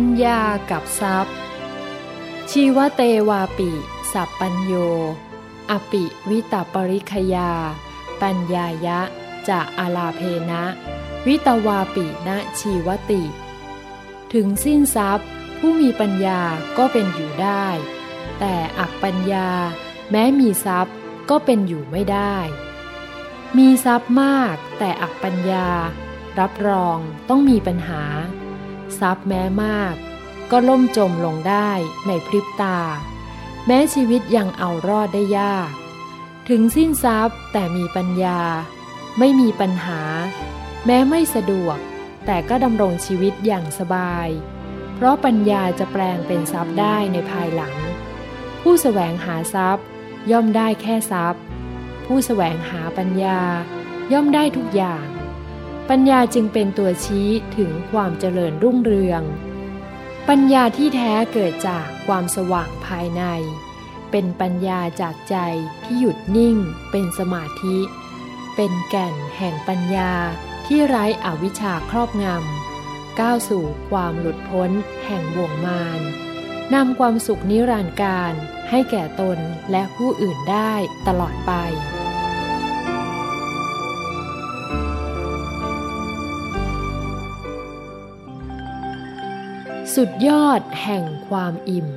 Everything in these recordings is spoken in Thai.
ปัญญากับทรัพย์ ชีวเตวาปิ สัพปัญโย อปิวิตาปริคยา ปัญญายะจะอาลาเพนะ วิตวาปินะชีวติ ถึงสิ้นทรัพย์ ผู้มีปัญญาก็เป็นอยู่ได้ แต่อักปัญญา แม้มีทรัพย์ก็เป็นอยู่ไม่ได้ มีทรัพย์มากแต่อักปัญญา รับรองต้องมีปัญหา ทรัพย์แม้มาก ก็ล่มจมลงได้ในพริบตา แม้ชีวิตยังเอารอดได้ยาก ถึงสิ้นทรัพย์แต่มีปัญญา ไม่มีปัญหา แม้ไม่สะดวก แต่ก็ดำรงชีวิตอย่างสบาย เพราะปัญญาจะแปลงเป็นทรัพย์ได้ในภายหลัง ผู้แสวงหาทรัพย์ ย่อมได้แค่ทรัพย์ ผู้แสวงหาปัญญาย่อมได้ทุกอย่าง ปัญญาจึงเป็นตัวชี้ถึงความเจริญรุ่งเรือง ปัญญาที่แท้เกิดจากความสว่างภายใน เป็นปัญญาจากใจที่หยุดนิ่ง เป็นสมาธิ เป็นแก่นแห่งปัญญาที่ไร้อวิชชาครอบงำ ก้าวสู่ความหลุดพ้นแห่งบ่วงมารนำความสุขนิรันดร์การให้แก่ตนและผู้อื่นได้ตลอดไป สุดยอดแห่งความอิ่ม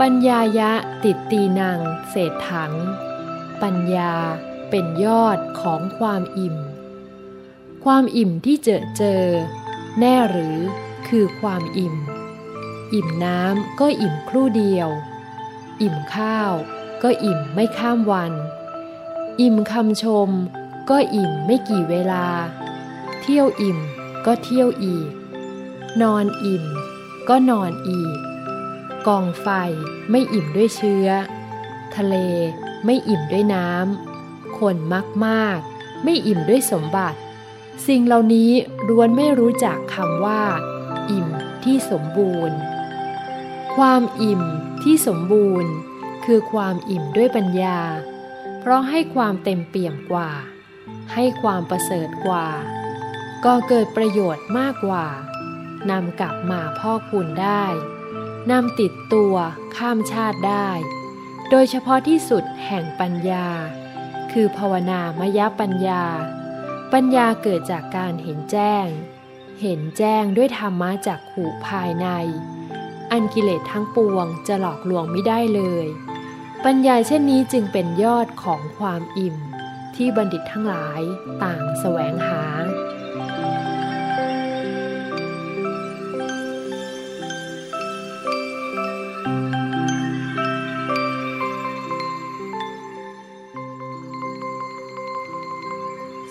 ปัญญายะติดตีนางเศษถัง ปัญญาเป็นยอดของความอิ่ม ความอิ่มที่เจอเจอ แน่หรือคือความอิ่ม อิ่มน้ำก็อิ่มครู่เดียว อิ่มข้าวก็อิ่มไม่ข้ามวัน อิ่มคำชมก็อิ่มไม่กี่เวลา เที่ยวอิ่มก็เที่ยวอีก นอนอิ่ม ก็นอนอีก กองไฟไม่อิ่มด้วยเชื้อ ทะเลไม่อิ่มด้วยน้ำคนมักมากไม่อิ่มด้วยสมบัติ สิ่งเหล่านี้ล้วนไม่รู้จักคำว่า อิ่มที่สมบูรณ์ ความอิ่มที่สมบูรณ์ คือความอิ่มด้วยปัญญา เพราะให้ความเต็มเปี่ยมกว่า ให้ความประเสริฐกว่า ก็เกิดประโยชน์มากกว่า นำกลับมาพ่อคุณได้นำติดตัวข้ามชาติได้ โดยเฉพาะที่สุดแห่งปัญญา คือภาวนามยปัญญา ปัญญาเกิดจากการเห็นแจ้ง เห็นแจ้งด้วยธรรมะจากขู่ภายใน อันกิเลสทั้งปวงจะหลอกลวงไม่ได้เลย ปัญญาเช่นนี้จึงเป็นยอดของความอิ่ม ที่บัณฑิตทั้งหลายต่างแสวงหา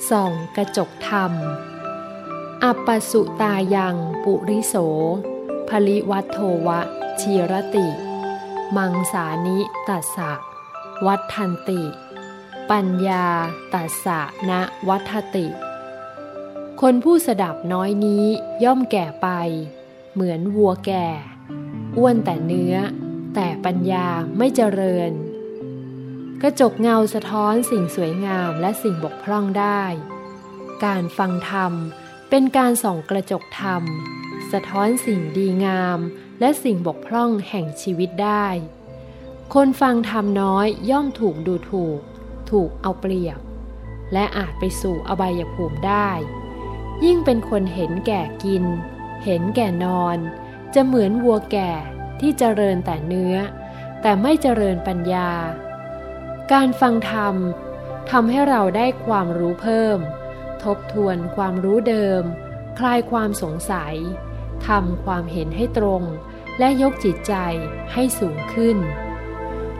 ส่องกระจกธรรม อัปปสุตายังปุริโสภลิวัตโทวะชีรติ มังสานิตัสสะ วัฏทันติ ปัญญาตัสสะนะวัฏติ คนผู้สดับน้อยนี้ย่อมแก่ไป เหมือนวัวแก่ อ้วนแต่เนื้อ แต่ปัญญาไม่เจริญ กระจกเงาสะท้อนสิ่งสวยงามและสิ่งบกพร่องได้ การฟังธรรมเป็นการส่องกระจกธรรม สะท้อนสิ่งดีงาม และสิ่งบกพร่องแห่งชีวิตได้ คนฟังธรรมน้อยย่อมถูกดูถูก ถูกเอาเปรียบ และอาจไปสู่อบายภูมิได้ ยิ่งเป็นคนเห็นแก่กิน เห็นแก่นอน จะเหมือนวัวแก่ที่เจริญแต่เนื้อ แต่ไม่เจริญปัญญา การฟังธรรมทำให้เราได้ความรู้เพิ่ม ทบทวนความรู้เดิม คลายความสงสัยทำความเห็นให้ตรง และยกจิตใจให้สูงขึ้น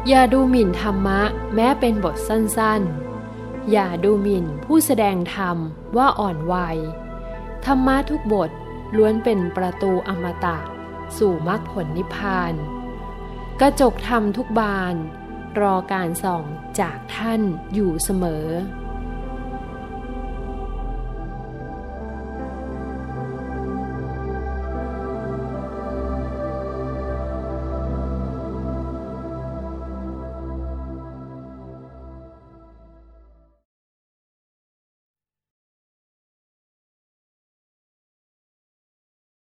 อย่าดูหมิ่นธรรมะแม้เป็นบทสั้นๆ อย่าดูหมิ่นผู้แสดงธรรมว่าอ่อนวัย ธรรมะทุกบทล้วนเป็นประตูอมตะ สู่มรรคผลนิพพาน กระจกธรรมทุกบาน รอการส่องจากท่านอยู่เสมอ